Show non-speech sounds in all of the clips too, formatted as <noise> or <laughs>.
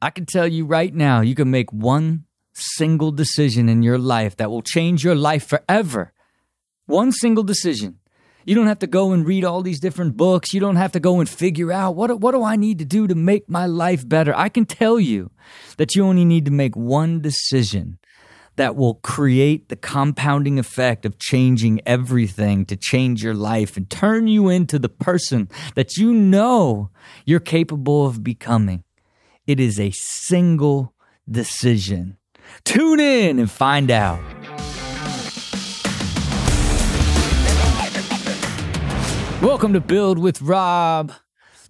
I can tell you right now, you can make one single decision in your life that will change your life forever. One single decision. You don't have to go and read all these different books. You don't have to go and figure out what, what do I need to do to make my life better. I can tell you that you only need to make one decision that will create the compounding effect of changing everything to change your life and turn you into the person that you know you're capable of becoming. It is a single decision. Tune in and find out. Welcome to Build with Rob.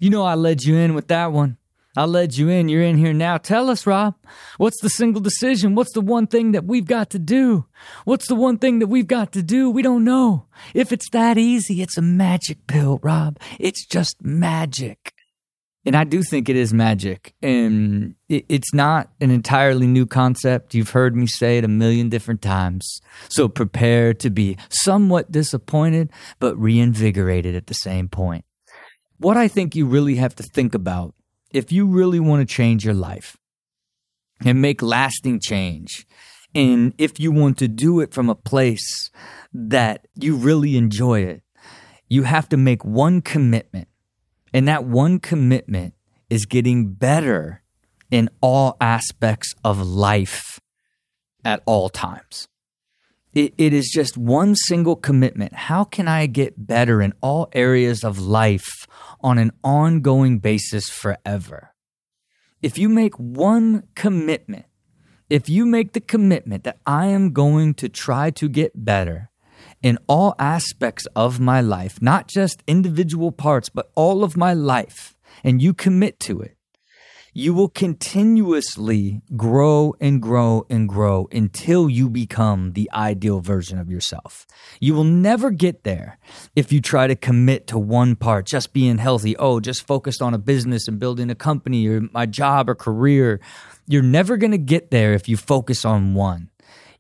You know, I led you in with that one. I led you in. You're in here now. Tell us, Rob, what's the single decision? What's the one thing that we've got to do? What's the one thing that we've got to do? We don't know. If it's that easy, it's a magic pill, Rob. It's just magic. And I do think it is magic. And it's not an entirely new concept. You've heard me say it a million different times. So prepare to be somewhat disappointed, but reinvigorated at the same point. What I think you really have to think about if you really want to change your life and make lasting change, and if you want to do it from a place that you really enjoy it, you have to make one commitment and that one commitment is getting better in all aspects of life at all times. It, it is just one single commitment. How can I get better in all areas of life on an ongoing basis forever? If you make one commitment, if you make the commitment that I am going to try to get better, in all aspects of my life, not just individual parts, but all of my life, and you commit to it, you will continuously grow and grow and grow until you become the ideal version of yourself. You will never get there if you try to commit to one part, just being healthy. Oh, just focused on a business and building a company or my job or career. You're never going to get there if you focus on one.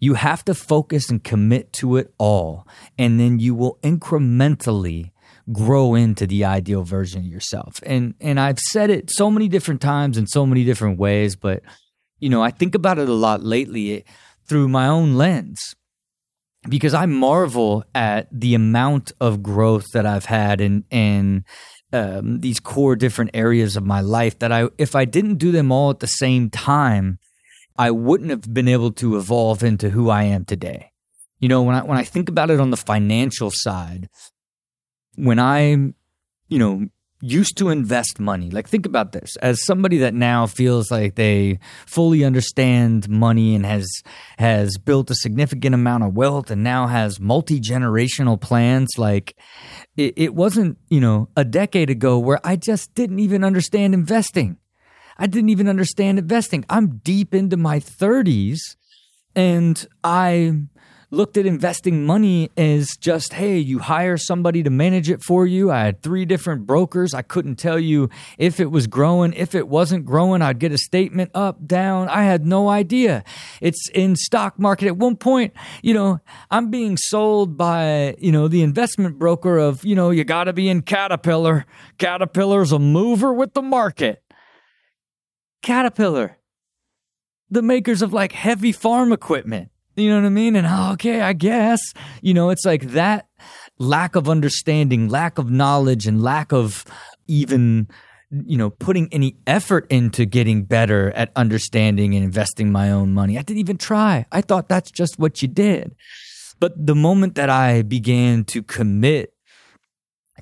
You have to focus and commit to it all, and then you will incrementally grow into the ideal version of yourself. And and I've said it so many different times in so many different ways, but you know, I think about it a lot lately through my own lens because I marvel at the amount of growth that I've had in in um, these core different areas of my life that I if I didn't do them all at the same time, I wouldn't have been able to evolve into who I am today. You know, when I when I think about it on the financial side, when I'm, you know, used to invest money, like think about this as somebody that now feels like they fully understand money and has has built a significant amount of wealth and now has multi-generational plans like it, it wasn't, you know, a decade ago where I just didn't even understand investing. I didn't even understand investing. I'm deep into my 30s and I looked at investing money as just, hey, you hire somebody to manage it for you. I had three different brokers. I couldn't tell you if it was growing. If it wasn't growing, I'd get a statement up, down. I had no idea. It's in stock market. At one point, you know, I'm being sold by, you know, the investment broker of, you know, you got to be in Caterpillar. Caterpillar's a mover with the market. Caterpillar, the makers of like heavy farm equipment. You know what I mean? And oh, okay, I guess, you know, it's like that lack of understanding, lack of knowledge, and lack of even, you know, putting any effort into getting better at understanding and investing my own money. I didn't even try. I thought that's just what you did. But the moment that I began to commit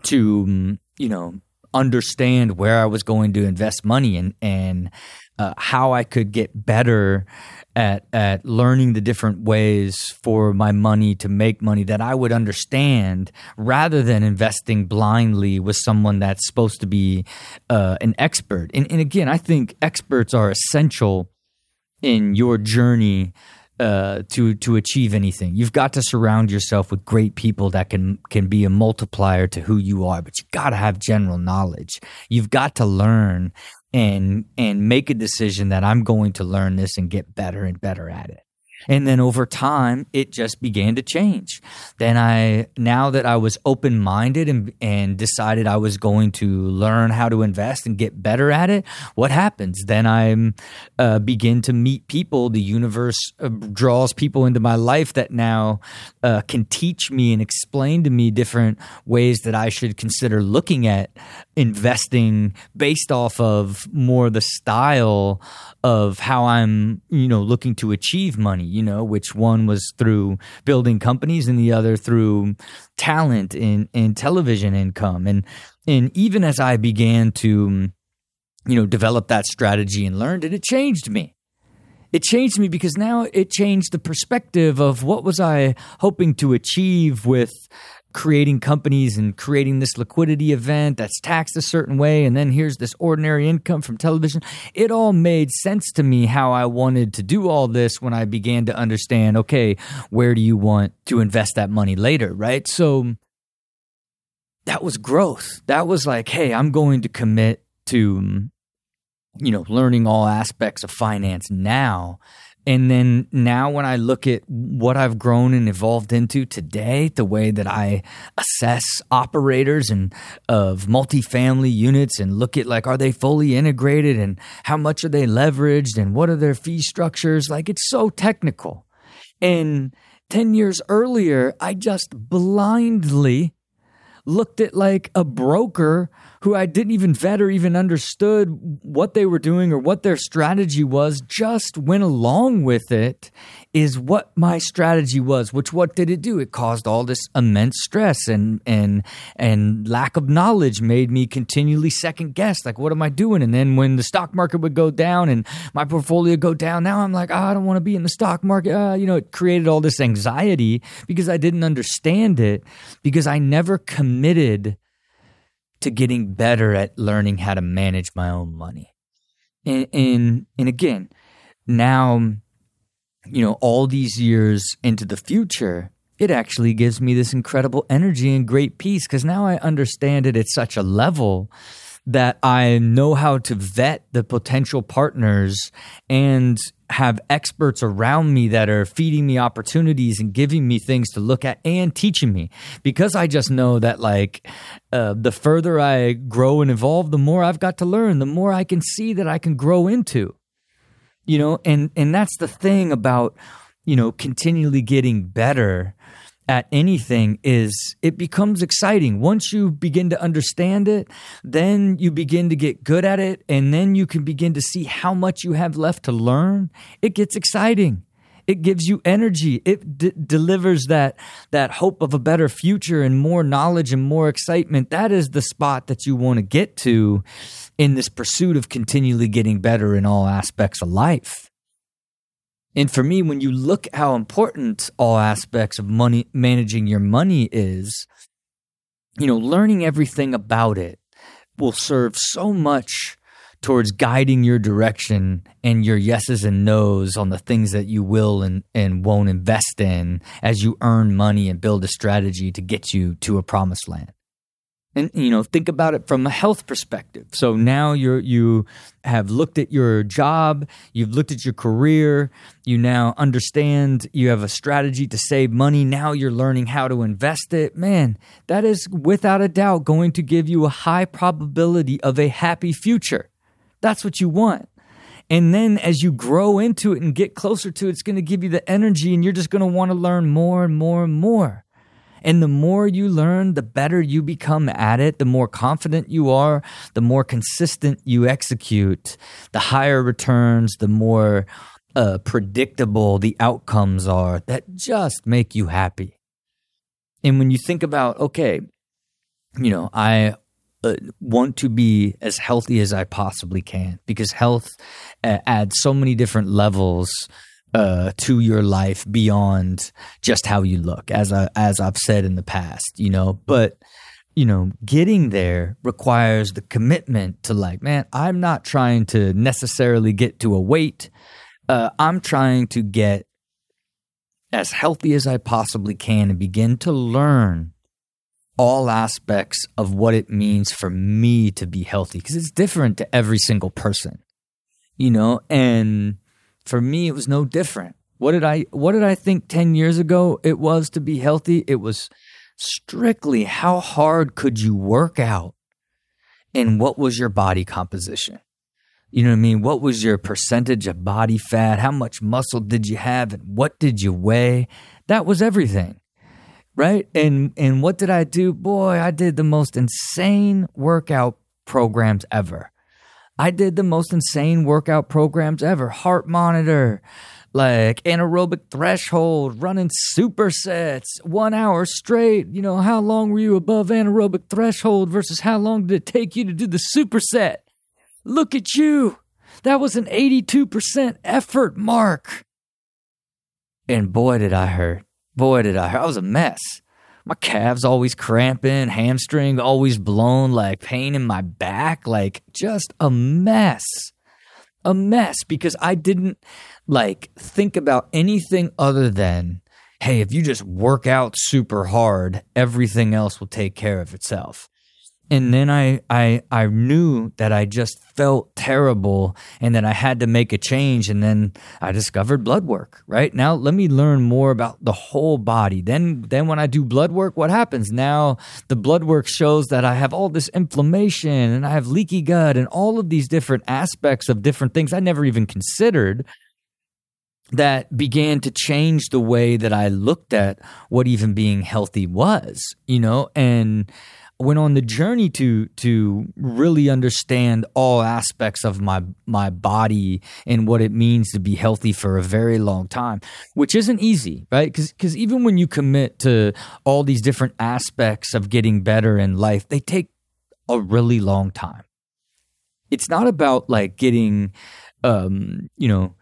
to, mm, you know, understand where I was going to invest money and and uh, how I could get better at at learning the different ways for my money to make money that I would understand rather than investing blindly with someone that's supposed to be uh, an expert. And, and again, I think experts are essential in your journey uh, to to achieve anything. You've got to surround yourself with great people that can can be a multiplier to who you are. But you got to have general knowledge. You've got to learn and and make a decision that I'm going to learn this and get better and better at it. And then over time, it just began to change. Then I, now that I was open minded and, and decided I was going to learn how to invest and get better at it, what happens? Then I uh, begin to meet people. The universe uh, draws people into my life that now uh, can teach me and explain to me different ways that I should consider looking at investing based off of more the style of how I'm, you know, looking to achieve money, you know, which one was through building companies and the other through talent and, and television income. And, and even as I began to, you know, develop that strategy and learned it, it changed me it changed me because now it changed the perspective of what was I hoping to achieve with creating companies and creating this liquidity event that's taxed a certain way and then here's this ordinary income from television. It all made sense to me how i wanted to do all this when i began to understand okay where do you want to invest that money later right? So that was growth. That was like hey i'm going to commit to you know learning all aspects of finance now and then now, when I look at what I've grown and evolved into today, the way that I assess operators and of multifamily units and look at like, are they fully integrated and how much are they leveraged and what are their fee structures? Like, it's so technical. And 10 years earlier, I just blindly looked at like a broker who I didn't even vet or even understood what they were doing or what their strategy was, just went along with it, is what my strategy was. Which what did it do? It caused all this immense stress and and and lack of knowledge made me continually second guess. Like, what am I doing? And then when the stock market would go down and my portfolio go down, now I'm like, oh, I don't want to be in the stock market. Uh, you know, it created all this anxiety because I didn't understand it because I never committed to getting better at learning how to manage my own money. And, and, and again, now, you know, all these years into the future, it actually gives me this incredible energy and great peace because now I understand it at such a level that I know how to vet the potential partners and have experts around me that are feeding me opportunities and giving me things to look at and teaching me. Because I just know that like uh, the further I grow and evolve, the more I've got to learn, the more I can see that I can grow into, you know, and and that's the thing about you know continually getting better at anything is it becomes exciting. Once you begin to understand it, then you begin to get good at it, and then you can begin to see how much you have left to learn. It gets exciting. It gives you energy. It d- delivers that that hope of a better future and more knowledge and more excitement. That is the spot that you want to get to in this pursuit of continually getting better in all aspects of life. And for me, when you look how important all aspects of money, managing your money is, you know, learning everything about it will serve so much towards guiding your direction and your yeses and nos on the things that you will and, and won't invest in as you earn money and build a strategy to get you to a promised land and you know think about it from a health perspective. So now you're you have looked at your job you've looked at your career you now understand you have a strategy to save money. Now you're learning how to invest it. Man that is without a doubt going to give you a high probability of a happy future. That's what you want. And then as you grow into it and get closer to it, it's going to give you the energy and you're just going to want to learn more and more and more. And the more you learn, the better you become at it, the more confident you are, the more consistent you execute, the higher returns, the more uh, predictable the outcomes are that just make you happy. And when you think about, okay, you know, I uh, want to be as healthy as I possibly can because health uh, adds so many different levels uh, to your life beyond just how you look, as I as I've said in the past, you know. But you know, getting there requires the commitment to like, man, I'm not trying to necessarily get to a weight. Uh, I'm trying to get as healthy as I possibly can and begin to learn all aspects of what it means for me to be healthy because it's different to every single person, you know, and for me, it was no different. What did I what did I think 10 years ago it was to be healthy? It was strictly how hard could you work out and what was your body composition? You know what I mean? What was your percentage of body fat? How much muscle did you have and what did you weigh? That was everything. Right? And and what did I do? Boy, I did the most insane workout programs ever. I did the most insane workout programs ever. Heart monitor, like anaerobic threshold, running supersets, one hour straight. You know, how long were you above anaerobic threshold versus how long did it take you to do the superset? Look at you. That was an 82% effort mark. And boy, did I hurt. Boy, did I hurt. I was a mess my calves always cramping, hamstring always blown, like pain in my back, like just a mess. A mess because I didn't like think about anything other than, hey, if you just work out super hard, everything else will take care of itself and then I, I I knew that I just felt terrible and that I had to make a change. And then I discovered blood work right? Now let me learn more about the whole body. Then then when I do blood work what happens? Now the blood work shows that I have all this inflammation and I have leaky gut and all of these different aspects of different things I never even considered that began to change the way that I looked at what even being healthy was you know? And went on the journey to to really understand all aspects of my my body and what it means to be healthy for a very long time which isn't easy right? Cuz cuz even when you commit to all these different aspects of getting better in life they take a really long time. It's not about like getting um you know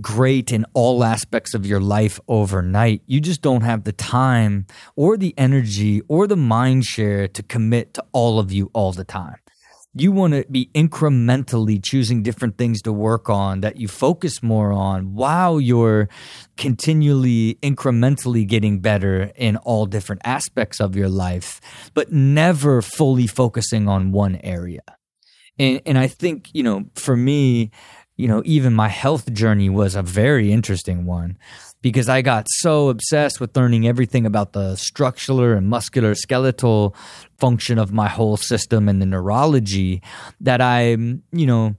great in all aspects of your life overnight. You just don't have the time or the energy or the mind share to commit to all of you all the time. You want to be incrementally choosing different things to work on that you focus more on while you're continually incrementally getting better in all different aspects of your life, but never fully focusing on one area. And, and I think, you know, for me, you know, even my health journey was a very interesting one because I got so obsessed with learning everything about the structural and muscular skeletal function of my whole system and the neurology that I, you know,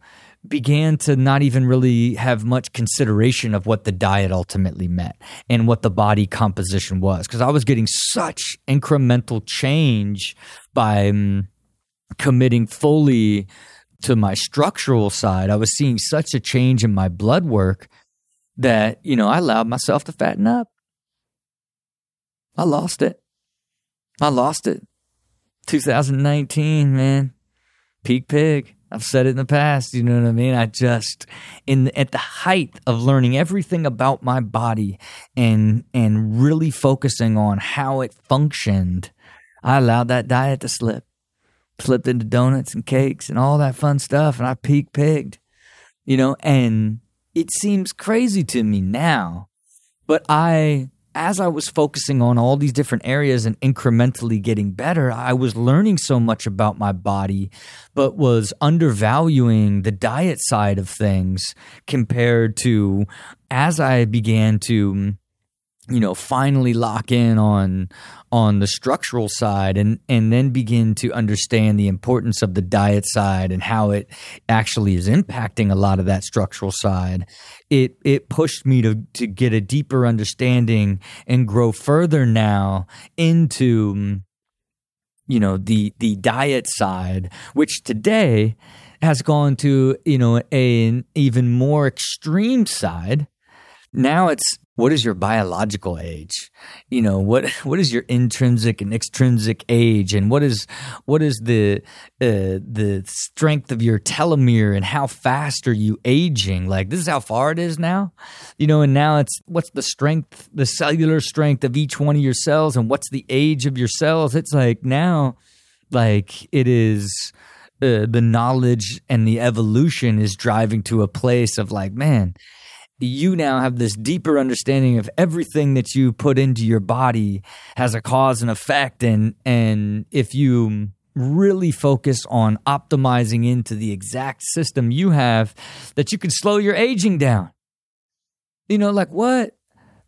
began to not even really have much consideration of what the diet ultimately meant and what the body composition was because I was getting such incremental change by um, committing fully to my structural side, I was seeing such a change in my blood work that, you know, I allowed myself to fatten up. I lost it. I lost it. 2019, man. Peak pig. I've said it in the past, you know what I mean? I just in at the height of learning everything about my body and and really focusing on how it functioned, I allowed that diet to slip slipped into donuts and cakes and all that fun stuff, and I peak pigged, you know, and it seems crazy to me now, but I, as I was focusing on all these different areas and incrementally getting better, I was learning so much about my body, but was undervaluing the diet side of things compared to as I began to you know finally lock in on on the structural side and and then begin to understand the importance of the diet side and how it actually is impacting a lot of that structural side. It it pushed me to to get a deeper understanding and grow further now into you know the the diet side which today has gone to you know a, an even more extreme side now it's what is your biological age? You know what <laughs> what is your intrinsic and extrinsic age? And what is what is the uh, the strength of your telomere and how fast are you aging? Like this is how far it is now? You know and now it's what's the strength the cellular strength of each one of your cells and what's the age of your cells? It's like now like it is uh, the knowledge and the evolution is driving to a place of like man you now have this deeper understanding of everything that you put into your body has a cause and effect and and if you really focus on optimizing into the exact system you have that you can slow your aging down You know, like what?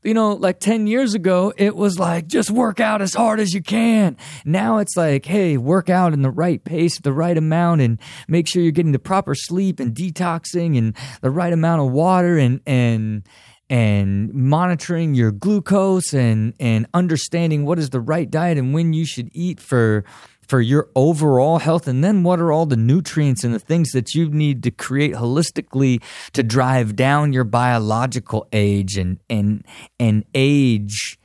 You know, like 10 years ago, it was like, just work out as hard as you can. Now it's like, hey, work out in the right pace, the right amount, and make sure you're getting the proper sleep and detoxing and the right amount of water and, and, and monitoring your glucose and, and understanding what is the right diet and when you should eat for for your overall health and then what are all the nutrients and the things that you need to create holistically to drive down your biological age and and and age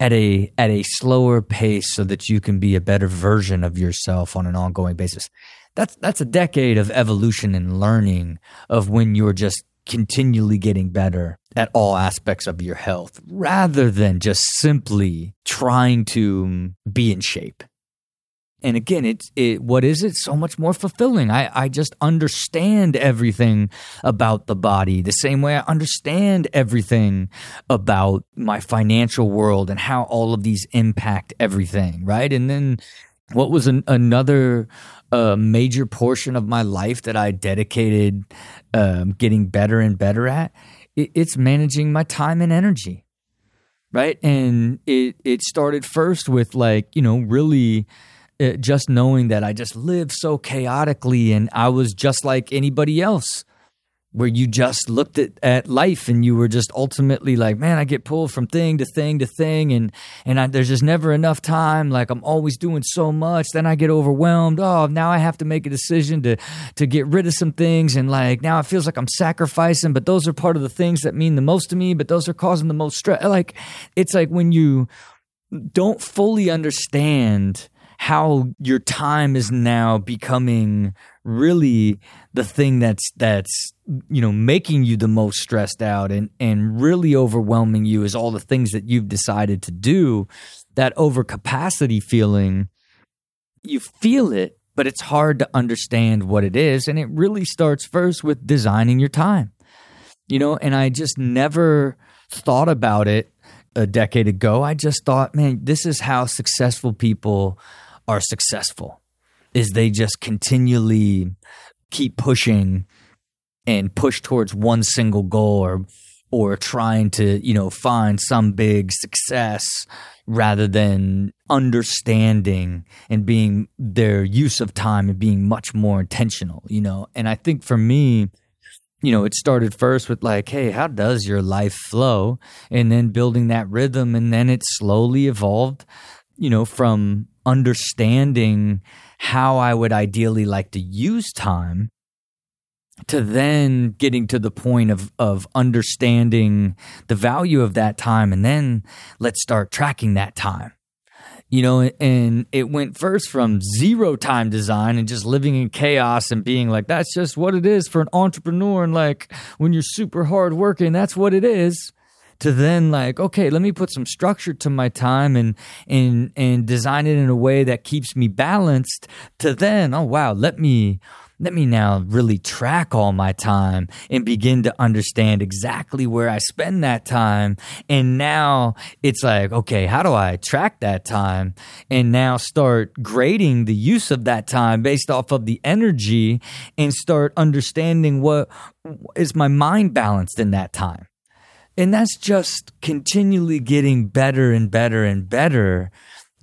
at a at a slower pace so that you can be a better version of yourself on an ongoing basis? That's that's a decade of evolution and learning of when you're just continually getting better at all aspects of your health rather than just simply trying to be in shape and again, it's it. What is it? So much more fulfilling. I I just understand everything about the body the same way I understand everything about my financial world and how all of these impact everything. Right, and then what was an, another uh, major portion of my life that I dedicated um, getting better and better at? It, it's managing my time and energy. Right, and it it started first with like you know really it, just knowing that I just lived so chaotically and I was just like anybody else, where you just looked at, at life and you were just ultimately like, man, I get pulled from thing to thing to thing and and I, there's just never enough time. Like I'm always doing so much, then I get overwhelmed. Oh, now I have to make a decision to to get rid of some things and like now it feels like I'm sacrificing, but those are part of the things that mean the most to me, but those are causing the most stress. Like it's like when you don't fully understand how your time is now becoming really the thing that's that's you know making you the most stressed out and and really overwhelming you is all the things that you've decided to do. That overcapacity feeling you feel it but it's hard to understand what it is and it really starts first with designing your time. You know and i just never thought about it a decade ago. I just thought man this is how successful people are successful is they just continually keep pushing and push towards one single goal or or trying to you know find some big success rather than understanding and being their use of time and being much more intentional you know? And i think for me you know it started first with like hey how does your life flow? And then building that rhythm and then it slowly evolved you know from understanding how I would ideally like to use time to then getting to the point of of understanding the value of that time and then let's start tracking that time. You know and it went first from zero time design and just living in chaos and being like that's just what it is for an entrepreneur. And like when you're super hard working that's what it is to then like okay let me put some structure to my time and and and design it in a way that keeps me balanced to then oh wow let me let me now really track all my time and begin to understand exactly where I spend that time. And now it's like, okay, how do I track that time? And now start grading the use of that time based off of the energy and start understanding what is my mind balanced in that time. And that's just continually getting better and better and better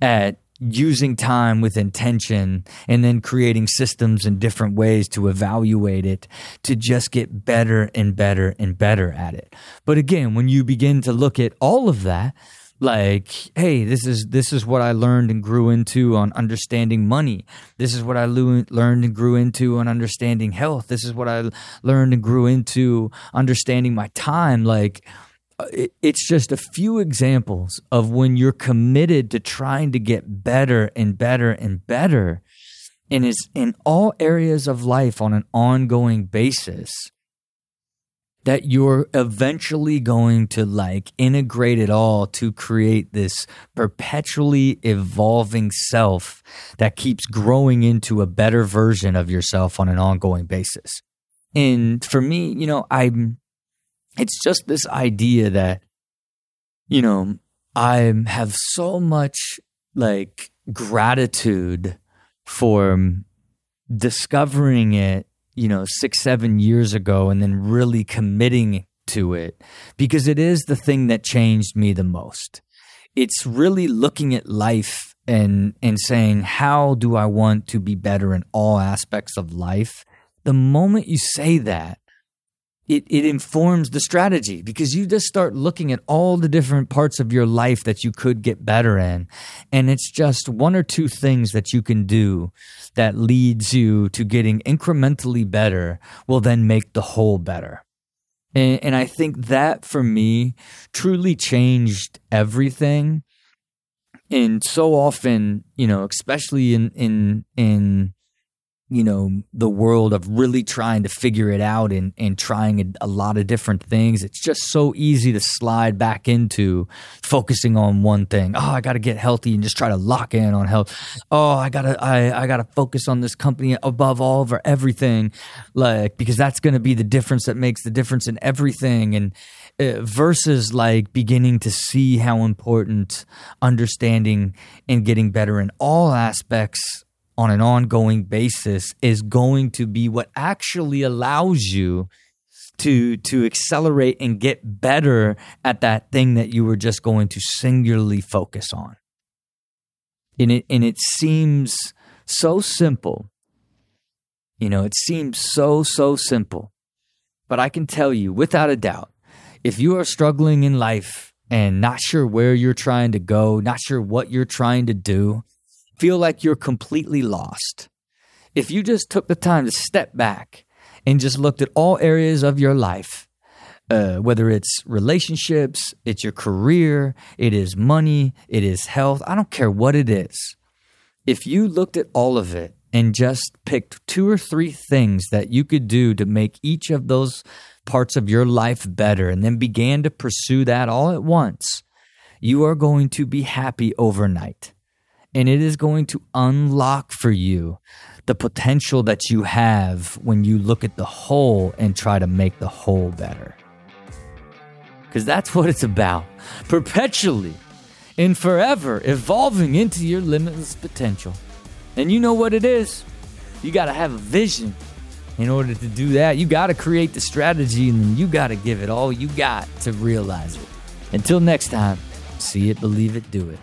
at using time with intention and then creating systems and different ways to evaluate it to just get better and better and better at it. But again, when you begin to look at all of that, like hey this is this is what i learned and grew into on understanding money. This is what i lo- learned and grew into on understanding health. This is what i learned and grew into understanding my time. Like uh, it's just a few examples of when you're committed to trying to get better and better and better. And is in all areas of life on an ongoing basis that you're eventually going to like integrate it all to create this perpetually evolving self that keeps growing into a better version of yourself on an ongoing basis. And for me, you know, I'm, it's just this idea that, you know, I have so much like gratitude for discovering it you know, six, seven years ago and then really committing to it because it is the thing that changed me the most. It's really looking at life and and saying how do I want to be better in all aspects of life. The moment you say that, it, it informs the strategy because you just start looking at all the different parts of your life that you could get better in. And it's just one or two things that you can do that leads you to getting incrementally better will then make the whole better. And, and I think that for me truly changed everything. And so often, you know, especially in, in, in, you know the world of really trying to figure it out and and trying a, a, lot of different things. It's just so easy to slide back into focusing on one thing. Oh i got to get healthy and just try to lock in on health. Oh i got to i i got to focus on this company above all for everything. Like because that's going to be the difference that makes the difference in everything. And uh, versus like beginning to see how important understanding and getting better in all aspects on an ongoing basis is going to be what actually allows you to to accelerate and get better at that thing that you were just going to singularly focus on. And it and it seems so simple. You know, it seems so so simple. But I can tell you without a doubt, if you are struggling in life and not sure where you're trying to go, not sure what you're trying to do, feel like you're completely lost, if you just took the time to step back and just looked at all areas of your life, uh, whether it's relationships, it's your career, it is money, it is health, I don't care what it is. If you looked at all of it and just picked two or three things that you could do to make each of those parts of your life better and then began to pursue that all at once, you are going to be happy overnight and it is going to unlock for you the potential that you have when you look at the whole and try to make the whole better. Because that's what it's about perpetually and forever evolving into your limitless potential. And you know what it is? You got to have a vision. In order to do that, you got to create the strategy and then you got to give it all you got to realize it. Until next time, see it, believe it, do it.